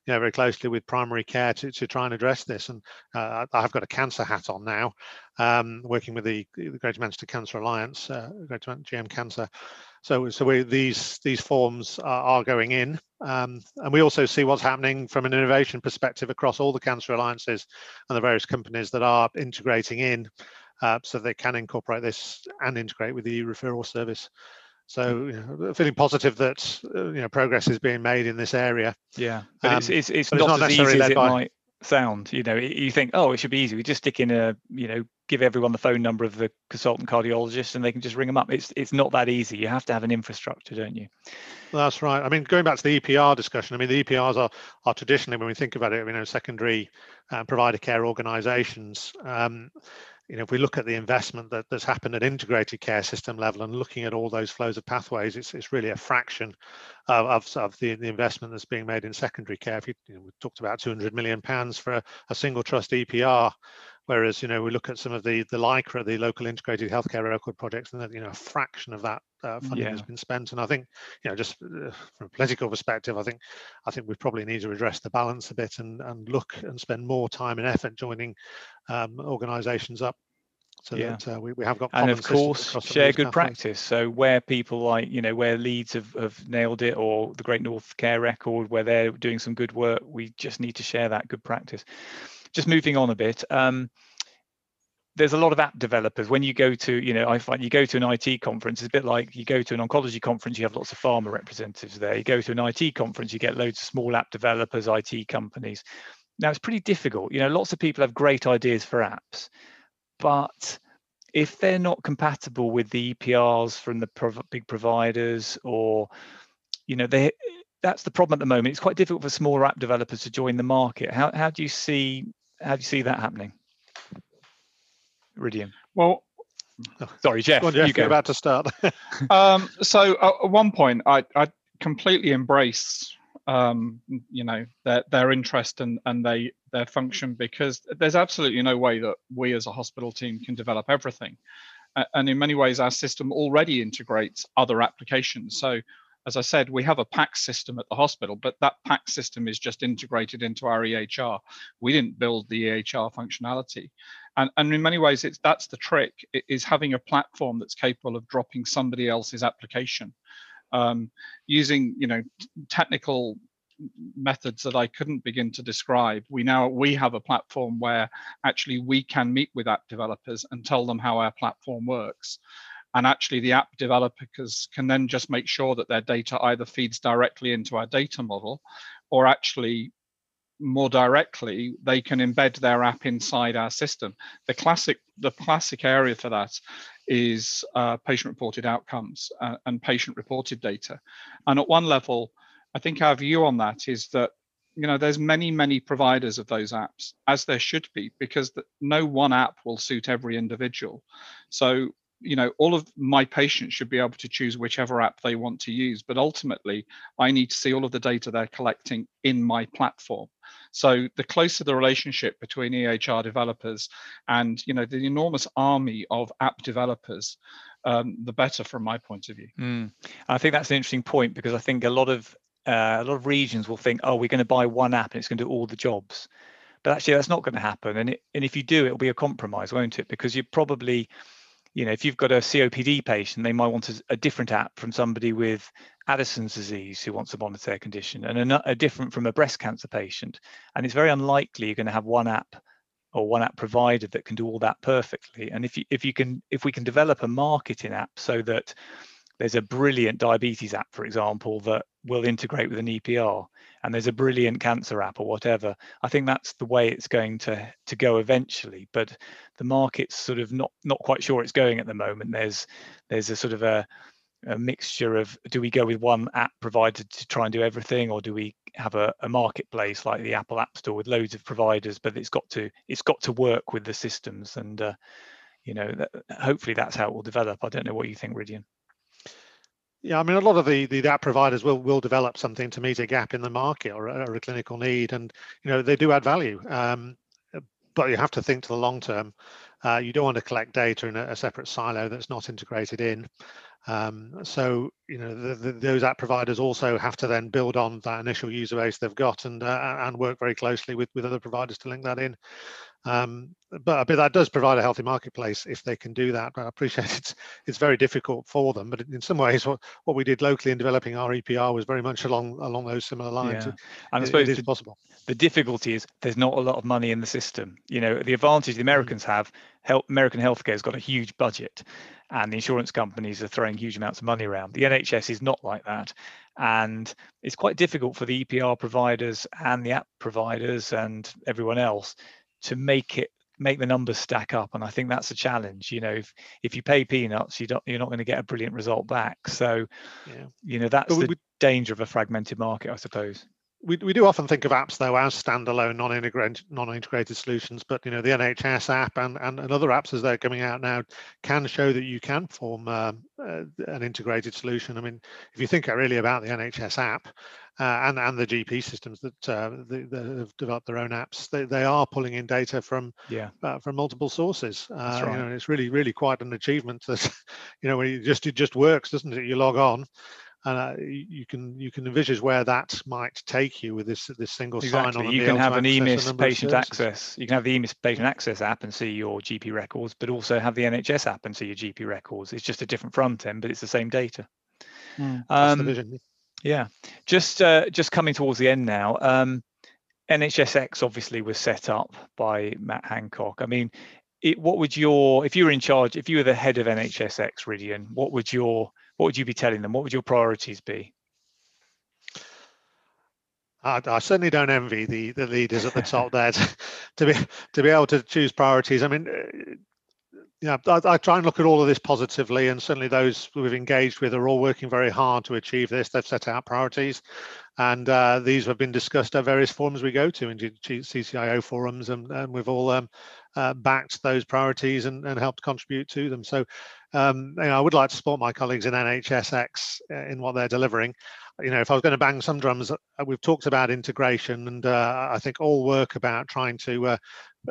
you know, very closely with primary care to, to try and address this. And uh, I've got a cancer hat on now, um, working with the, the Greater Manchester Cancer Alliance, uh, Greater GM Cancer. So, so we, these these forms are, are going in, um, and we also see what's happening from an innovation perspective across all the cancer alliances and the various companies that are integrating in, uh, so they can incorporate this and integrate with the referral service. So, you know, feeling positive that uh, you know progress is being made in this area. Yeah, but um, it's it's, it's, not, it's not as easy as it by... might sound. You know, you think, oh, it should be easy. We just stick in a, you know, give everyone the phone number of the consultant cardiologist, and they can just ring them up. It's it's not that easy. You have to have an infrastructure, don't you? That's right. I mean, going back to the EPR discussion, I mean, the EPRs are are traditionally, when we think about it, you know, secondary uh, provider care organisations. Um, you know, if we look at the investment that, that's happened at integrated care system level and looking at all those flows of pathways, it's, it's really a fraction of, of, of the, the investment that's being made in secondary care. If you, you know, we talked about 200 million pounds for a, a, single trust EPR, whereas you know we look at some of the the LHCRE, the local integrated healthcare record projects, and that you know a fraction of that uh, funding yeah. has been spent. And I think you know just uh, from a political perspective, I think I think we probably need to address the balance a bit and and look and spend more time and effort joining um, organisations up so yeah. that uh, we, we have got and of course share good practice so where people like you know where Leeds have, have nailed it or the great north care record where they're doing some good work we just need to share that good practice just moving on a bit um, there's a lot of app developers when you go to you know i find you go to an it conference it's a bit like you go to an oncology conference you have lots of pharma representatives there you go to an it conference you get loads of small app developers it companies now it's pretty difficult you know lots of people have great ideas for apps but if they're not compatible with the EPRs from the prov- big providers, or you know, they that's the problem at the moment. It's quite difficult for smaller app developers to join the market. How how do you see how do you see that happening? Rhidian. Well, sorry, Geoff. Geoff you go. about to start. um, so uh, at one point, I I completely embrace um, you know their their interest and and they their function because there's absolutely no way that we as a hospital team can develop everything and in many ways our system already integrates other applications so as i said we have a PACS system at the hospital but that PACS system is just integrated into our ehr we didn't build the ehr functionality and, and in many ways it's that's the trick is having a platform that's capable of dropping somebody else's application um, using you know technical methods that I couldn't begin to describe. We now we have a platform where actually we can meet with app developers and tell them how our platform works. And actually the app developers can then just make sure that their data either feeds directly into our data model or actually more directly they can embed their app inside our system. The classic the classic area for that is uh, patient reported outcomes uh, and patient reported data. And at one level i think our view on that is that you know there's many many providers of those apps as there should be because the, no one app will suit every individual. So you know all of my patients should be able to choose whichever app they want to use but ultimately i need to see all of the data they're collecting in my platform. So the closer the relationship between ehr developers and you know the enormous army of app developers um, the better from my point of view. Mm. i think that's an interesting point because i think a lot of uh, a lot of regions will think oh we're going to buy one app and it's going to do all the jobs. But actually that's not going to happen. And, it, and if you do it'll be a compromise won't it? Because you're probably you know, if you've got a COPD patient, they might want a, a different app from somebody with Addison's disease who wants to monitor their condition, and a, a different from a breast cancer patient. And it's very unlikely you're going to have one app or one app provider that can do all that perfectly. And if you if you can if we can develop a marketing app so that there's a brilliant diabetes app, for example, that will integrate with an EPR, and there's a brilliant cancer app or whatever. I think that's the way it's going to to go eventually. But the market's sort of not not quite sure it's going at the moment. There's there's a sort of a a mixture of do we go with one app provider to try and do everything or do we have a, a, marketplace like the apple app store with loads of providers but it's got to it's got to work with the systems and uh, you know that, hopefully that's how it will develop i don't know what you think Rhidian yeah, I mean, a lot of the, the app providers will will develop something to meet a gap in the market or, or a clinical need, and you know they do add value. Um, but you have to think to the long term. Uh, you don't want to collect data in a, a separate silo that's not integrated in. Um, so you know the, the, those app providers also have to then build on that initial user base they've got and uh, and work very closely with with other providers to link that in. Um, but, but that does provide a healthy marketplace if they can do that. But I appreciate it's it's very difficult for them. But in some ways, what, what we did locally in developing our EPR was very much along along those similar lines. Yeah. And I suppose it is possible. The difficulty is there's not a lot of money in the system. You know, the advantage the mm. Americans have, health, American healthcare has got a huge budget, and the insurance companies are throwing huge amounts of money around. The NHS is not like that, and it's quite difficult for the EPR providers and the app providers and everyone else to make it make the numbers stack up and i think that's a challenge you know if if you pay peanuts you don't you're not going to get a brilliant result back so yeah. you know that's we, the we, danger of a fragmented market i suppose we, we do often think of apps though as standalone non-integrated non-integrated solutions but you know the nhs app and, and, and other apps as they're coming out now can show that you can form um, uh, an integrated solution. I mean if you think really about the nhs app uh, and and the gp systems that, uh, that have developed their own apps they, they are pulling in data from yeah. uh, from multiple sources. Right. Uh, you know it's really really quite an achievement that you know when it just it just works doesn't it? You log on and uh, you can you can envisage where that might take you with this this single exactly. sign-on. You can have an EMIS patient access. You can have the EMIS patient access app and see your GP records, but also have the NHS app and see your GP records. It's just a different front end, but it's the same data. Mm, um, yeah, just uh, just coming towards the end now. Um, NHSX obviously was set up by Matt Hancock. I mean, it, what would your if you were in charge, if you were the head of NHSX, Rhidian, what would your what would you be telling them? What would your priorities be? I, I certainly don't envy the the leaders at the top there to, to be to be able to choose priorities. I mean, uh, yeah, I, I, try and look at all of this positively, and certainly those we've engaged with are all working very hard to achieve this. They've set out priorities, and uh, these have been discussed at various forums we go to, into CCIO forums, and, and we've all um, uh, backed those priorities and, and helped contribute to them. So um, you know, I would like to support my colleagues in NHSX uh, in what they're delivering. You know, if I was going to bang some drums, uh, we've talked about integration, and uh, I think all work about trying to uh,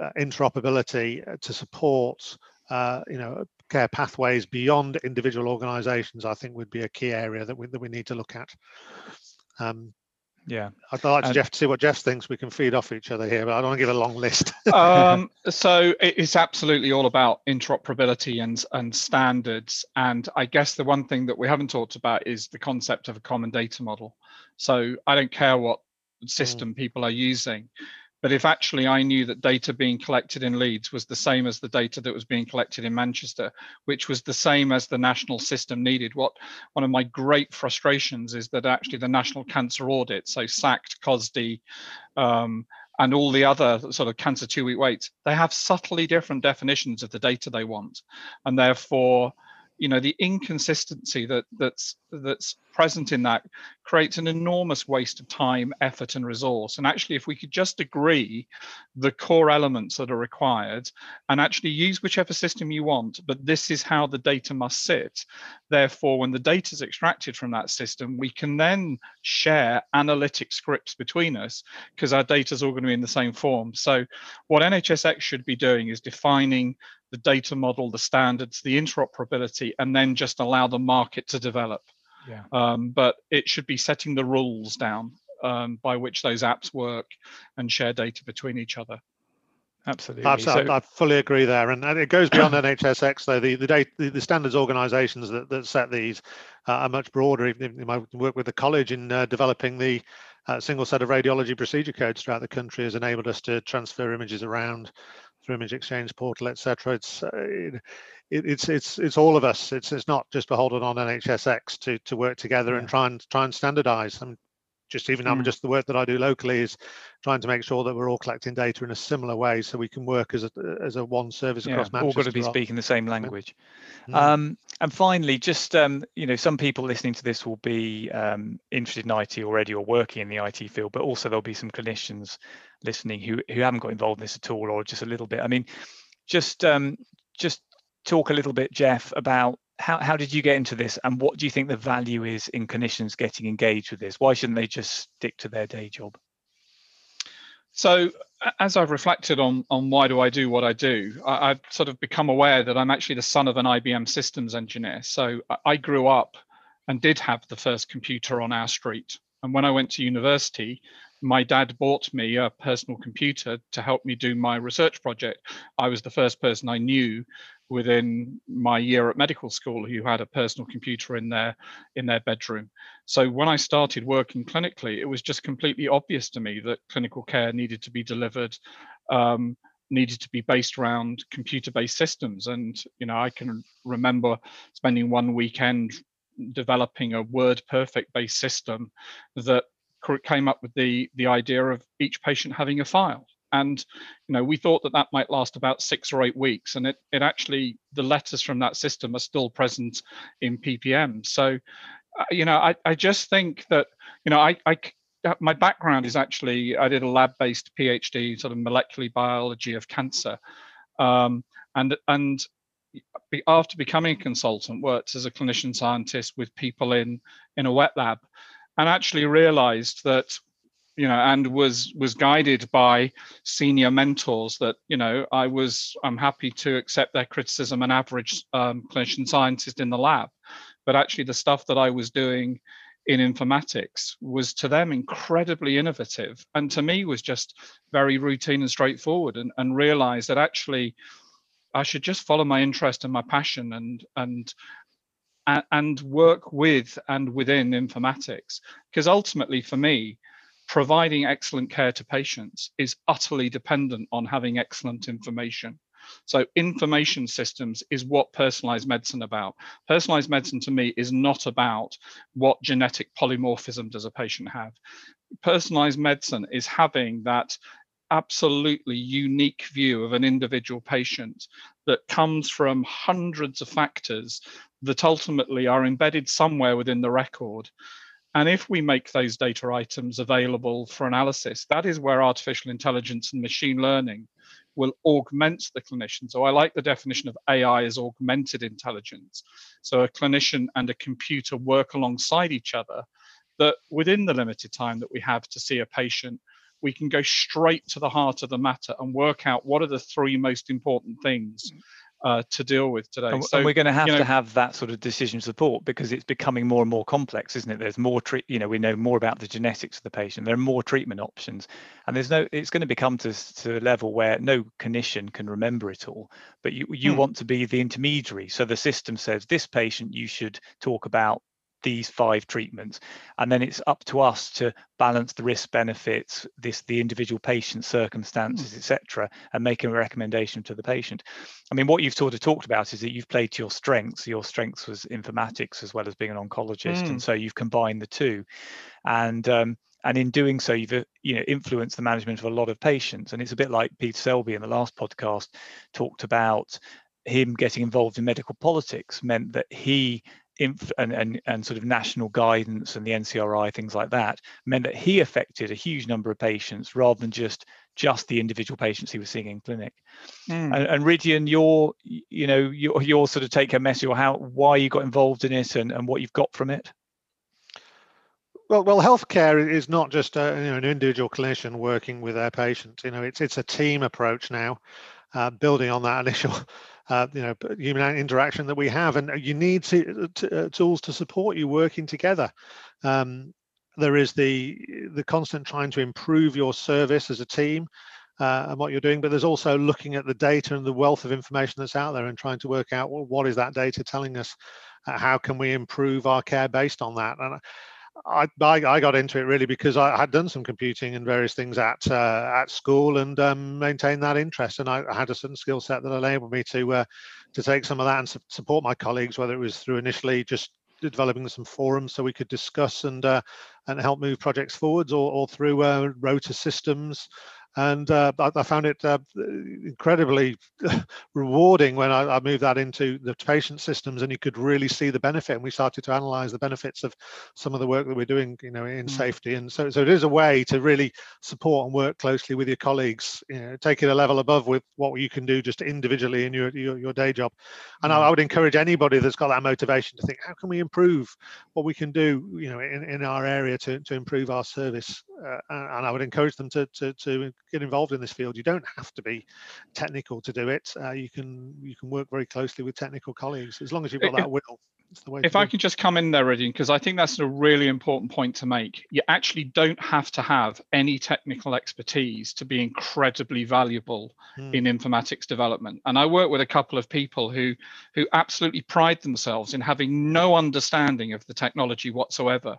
uh interoperability to support, you know, care pathways beyond individual organisations. I think would be a key area that we that we need to look at. Um, yeah. I'd like to geoff to see what geoff thinks. We can feed off each other here but i don't want to give a long list. Um, so it's absolutely all about interoperability and and standards. And i guess the one thing that we haven't talked about is the concept of a common data model. So i don't care what mm. system mm. people are using but if actually I knew that data being collected in Leeds was the same as the data that was being collected in Manchester, which was the same as the national system needed, what one of my great frustrations is that actually the National Cancer Audit, so SACT, COSD, um, and all the other sort of cancer two-week waits, they have subtly different definitions of the data they want, and therefore, you know, the inconsistency that that's that's present in that creates an enormous waste of time, effort, and resource. And actually, if we could just agree the core elements that are required and actually use whichever system you want, but this is how the data must sit. Therefore, when the data is extracted from that system, we can then share analytic scripts between us because our data is all going to be in the same form. So, what NHSX should be doing is defining the data model, the standards, the interoperability, and then just allow the market to develop. Yeah. Um, but it should be setting the rules down um, by which those apps work and share data between each other. Absolutely. Absolutely. So, I fully agree there, and, and it goes beyond NHSX. Though the the, data, the, the standards organisations that, that set these uh, are much broader. Even I work with the college in uh, developing the uh, single set of radiology procedure codes throughout the country has enabled us to transfer images around through image exchange portal, etc. It's uh, it, it's it's it's all of us. It's it's not just beholden on NHSX to to work together yeah. and try and try and standardise. And just even mm. just the work that I do locally is trying to make sure that we're all collecting data in a similar way, so we can work as a as a one service yeah, across Manchester. All got to be speaking the same language. Mm. Um, and finally, just um, you know, some people listening to this will be um, interested in IT already or working in the IT field, but also there'll be some clinicians listening who who haven't got involved in this at all, or just a little bit. I mean, just um, just talk a little bit, Geoff, about how, how did you get into this and what do you think the value is in clinicians getting engaged with this? Why shouldn't they just stick to their day job? So as I've reflected on on why do I do what I do, I, have sort of become aware that I'm actually the son of an IBM systems engineer. So I, I grew up and did have the first computer on our street. And when I went to university, my dad bought me a personal computer to help me do my research project. I was the first person I knew within my year at medical school who had a personal computer in their in their bedroom. So when I started working clinically, it was just completely obvious to me that clinical care needed to be delivered, um, needed to be based around computer-based systems. And you know, I can remember spending one weekend developing a WordPerfect based system that came up with the the idea of each patient having a file and you know we thought that that might last about six or eight weeks and it, it actually the letters from that system are still present in ppm so uh, you know I, I just think that you know I, I uh, my background is actually i did a lab-based phd sort of molecular biology of cancer. Um, and and after becoming a consultant worked as a clinician scientist with people in in a wet lab and actually realized that you know and was was guided by senior mentors that you know i was i'm happy to accept their criticism an average um, clinician scientist in the lab but actually the stuff that i was doing in informatics was to them incredibly innovative and to me was just very routine and straightforward and, and realized that actually i should just follow my interest and my passion and and and work with and within informatics. Because ultimately, for me, providing excellent care to patients is utterly dependent on having excellent information. So information systems is what personalized medicine about. Personalized medicine to me is not about what genetic polymorphism does a patient have. Personalized medicine is having that absolutely unique view of an individual patient that comes from hundreds of factors that ultimately are embedded somewhere within the record. And if we make those data items available for analysis, that is where artificial intelligence and machine learning will augment the clinician. So I like the definition of AI as augmented intelligence. So a clinician and a computer work alongside each other that within the limited time that we have to see a patient, we can go straight to the heart of the matter and work out what are the three most important things uh, to deal with today. And, so, and we're going to have you know, to have that sort of decision support because it's becoming more and more complex, isn't it? There's more, treat, you know, we know more about the genetics of the patient. There are more treatment options, and there's no. It's going to become to, to a level where no clinician can remember it all, but you you hmm. want to be the intermediary. So the system says this patient you should talk about these five treatments. And then it's up to us to balance the risk benefits this the individual patient circumstances mm. etc and make a recommendation to the patient. I mean what you've sort of talked about is that you've played to your strengths. Your strengths was informatics as well as being an oncologist mm. and so you've combined the two. And um, and in doing so you've you know influenced the management of a lot of patients. And it's a bit like peter selby in the last podcast talked about him getting involved in medical politics meant that he inf- and, and and sort of national guidance and the NCRI things like that meant that he affected a huge number of patients rather than just just the individual patients he was seeing in clinic. Mm. And, and Rhidian, your you know your your sort of take home message or how why you got involved in it and, and what you've got from it. Well, well, healthcare is not just a, you know, an individual clinician working with their patients. You know, it's it's a team approach now, uh, building on that initial, uh, you know, human interaction that we have, and you need to, to, uh, tools to support you working together. Um, there is the the constant trying to improve your service as a team. Uh, and what you're doing, but there's also looking at the data and the wealth of information that's out there and trying to work out well, what is that data telling us? Uh, how can we improve our care based on that? And I, I, got into it really because I had done some computing and various things at uh, at school and um, maintained that interest, and I, I had a certain skill set that enabled me to uh, to take some of that and su- support my colleagues, whether it was through initially just developing some forums so we could discuss and uh, and help move projects forwards, or, or through uh, rota systems and uh, I, I, found it uh, incredibly rewarding when I, I, moved that into the patient systems and you could really see the benefit and we started to analyze the benefits of some of the work that we're doing you know in mm. safety and so, so it is a way to really support and work closely with your colleagues you know take it a level above with what you can do just individually in your your, your day job and mm. I, I, would encourage anybody that's got that motivation to think how can we improve what we can do you know in, in our area to, to improve our service uh, and I would encourage them to, to to get involved in this field. You don't have to be technical to do it. Uh, you can you can work very closely with technical colleagues as long as you've got that will. if I can just come in there, Rhidian, because I think that's a really important point to make. You actually don't have to have any technical expertise to be incredibly valuable hmm. in informatics development. And I work with a couple of people who who absolutely pride themselves in having no understanding of the technology whatsoever,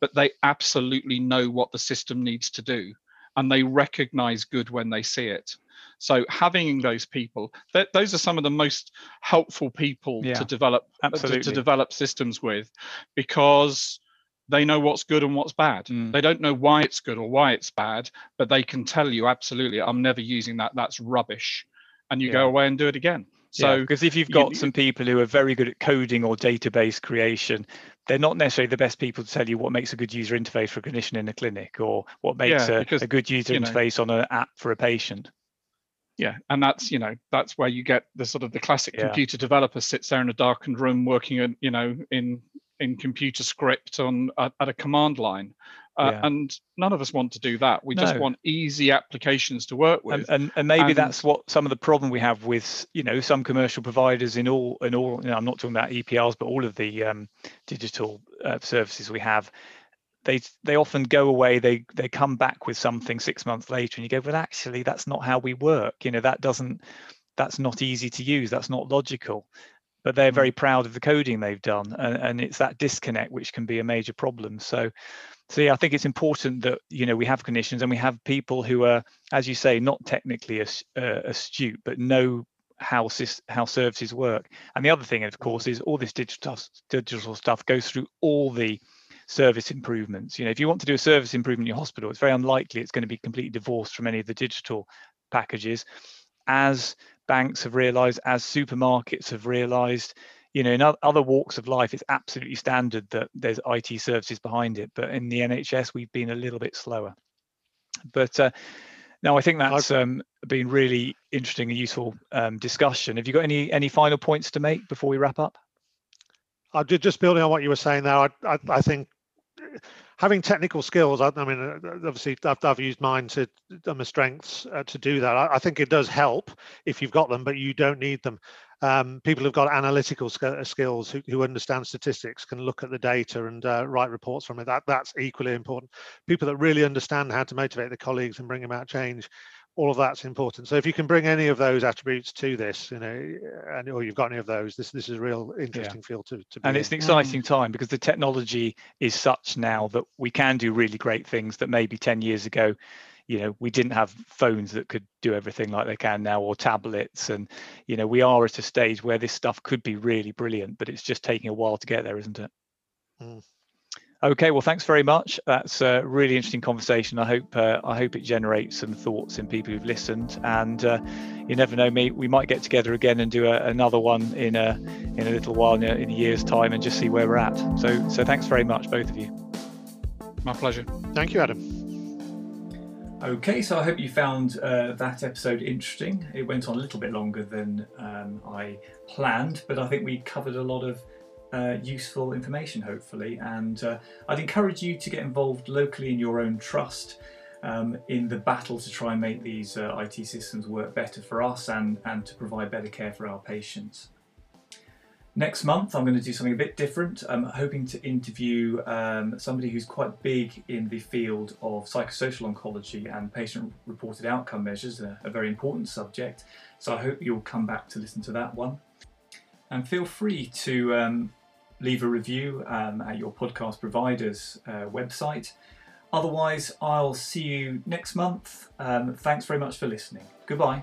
but they absolutely know what the system needs to do and they recognize good when they see it. So having those people, th- those are some of the most helpful people yeah, to develop to, to, develop systems with, because they know what's good and what's bad. Mm. They don't know why it's good or why it's bad, but they can tell you absolutely, I'm never using that. That's rubbish, and you yeah. go away and do it again. So because yeah, if you've got you, some people who are very good at coding or database creation, they're not necessarily the best people to tell you what makes a good user interface for a clinician in a clinic or what makes yeah, a, because, a, good user interface know, on an app for a patient. Yeah, and that's you know that's where you get the sort of the classic yeah. computer developer sits there in a darkened room working in you know in in computer script on at, at a command line uh, yeah. and none of us want to do that. We no. just want easy applications to work with. and, and, and maybe and, that's what some of the problem we have with you know some commercial providers in all in all you know, i'm not talking about eprs but all of the um, digital uh, services we have they they often go away. They they come back with something six months later and you go well actually that's not how we work. You know that doesn't that's not easy to use. That's not logical but they're very mm. proud of the coding they've done and, and it's that disconnect which can be a major problem. So so yeah i think it's important that you know we have clinicians and we have people who are as you say not technically as, uh, astute but know how how services work. And the other thing of course is all this digital digital stuff goes through all the service improvements. You know if you want to do a service improvement in your hospital it's very unlikely it's going to be completely divorced from any of the digital packages. As banks have realized, as supermarkets have realized. You know, in other walks of life, it's absolutely standard that there's IT services behind it. But in the NHS, we've been a little bit slower. But uh, no, I think that's um, been really interesting and useful um, discussion. Have you got any any final points to make before we wrap up? Uh, just building on what you were saying there, I, I, I think having technical skills, I, I mean, uh, obviously, I've, I've, used mine to my strengths uh, to do that. I, I, think it does help if you've got them, but you don't need them. Um, people who've got analytical sk- skills, who, who, understand statistics, can look at the data and uh, write reports from it. That that's equally important. People that really understand how to motivate their colleagues and bring about change all of that's important. So if you can bring any of those attributes to this, you know, and or you've got any of those, this this is a real interesting yeah. field to, to And in. it's an exciting time because the technology is such now that we can do really great things that maybe 10 years ago, you know, we didn't have phones that could do everything like they can now or tablets. And, you know, we are at a stage where this stuff could be really brilliant, but it's just taking a while to get there, isn't it? Mm. Okay, well, thanks very much. That's a really interesting conversation. I hope uh, I hope it generates some thoughts in people who've listened. And uh, you never know, me, we might get together again and do a, another one in a in a little while, in a, in a year's time, and just see where we're at. So, so thanks very much, both of you. My pleasure. Thank you, Adam. Okay, so I hope you found uh, that episode interesting. It went on a little bit longer than um, I planned, but I think we covered a lot of uh, useful information, hopefully. And uh, I'd encourage you to get involved locally in your own trust um, in the battle to try and make these uh, IT systems work better for us and, and to provide better care for our patients. Next month, I'm going to do something a bit different. I'm hoping to interview um, somebody who's quite big in the field of psychosocial oncology and patient reported outcome measures, a, a very important subject. So I hope you'll come back to listen to that one. And feel free to um, leave a review um, at your podcast provider's uh, website. Otherwise, I'll see you next month. Um, thanks very much for listening. Goodbye.